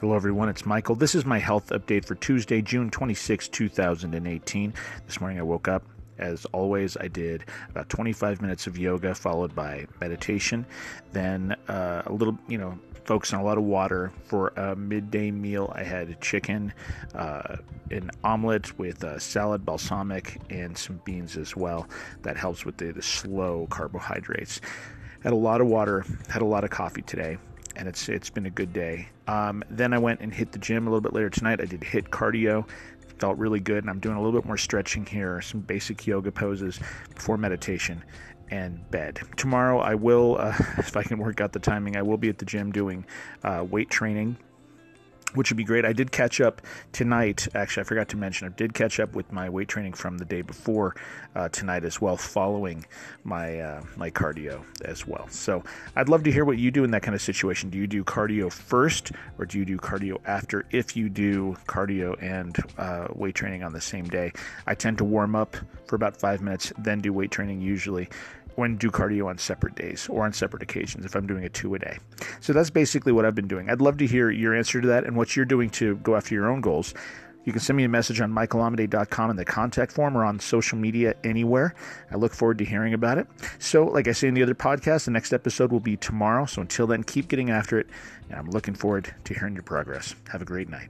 Hello, everyone. It's Michael. This is my health update for Tuesday, June 26, 2018. This morning I woke up. As always, I did about 25 minutes of yoga followed by meditation. Then uh, a little, you know, focus on a lot of water. For a midday meal, I had chicken, uh, an omelet with a salad, balsamic, and some beans as well. That helps with the, the slow carbohydrates. Had a lot of water, had a lot of coffee today and it's it's been a good day. Um, then I went and hit the gym a little bit later tonight. I did hit cardio, felt really good, and I'm doing a little bit more stretching here, some basic yoga poses before meditation and bed. Tomorrow I will, uh, if I can work out the timing, I will be at the gym doing uh, weight training which would be great. I did catch up tonight. Actually, I forgot to mention, I did catch up with my weight training from the day before uh, tonight as well, following my uh, my cardio as well. So I'd love to hear what you do in that kind of situation. Do you do cardio first, or do you do cardio after? If you do cardio and uh, weight training on the same day, I tend to warm up for about five minutes, then do weight training usually when do cardio on separate days or on separate occasions if I'm doing a two a day. So that's basically what I've been doing. I'd love to hear your answer to that and what you're doing to go after your own goals. You can send me a message on michaelamidei.com in the contact form or on social media anywhere. I look forward to hearing about it. So, like I say in the other podcast, the next episode will be tomorrow. So, until then, keep getting after it. And I'm looking forward to hearing your progress. Have a great night.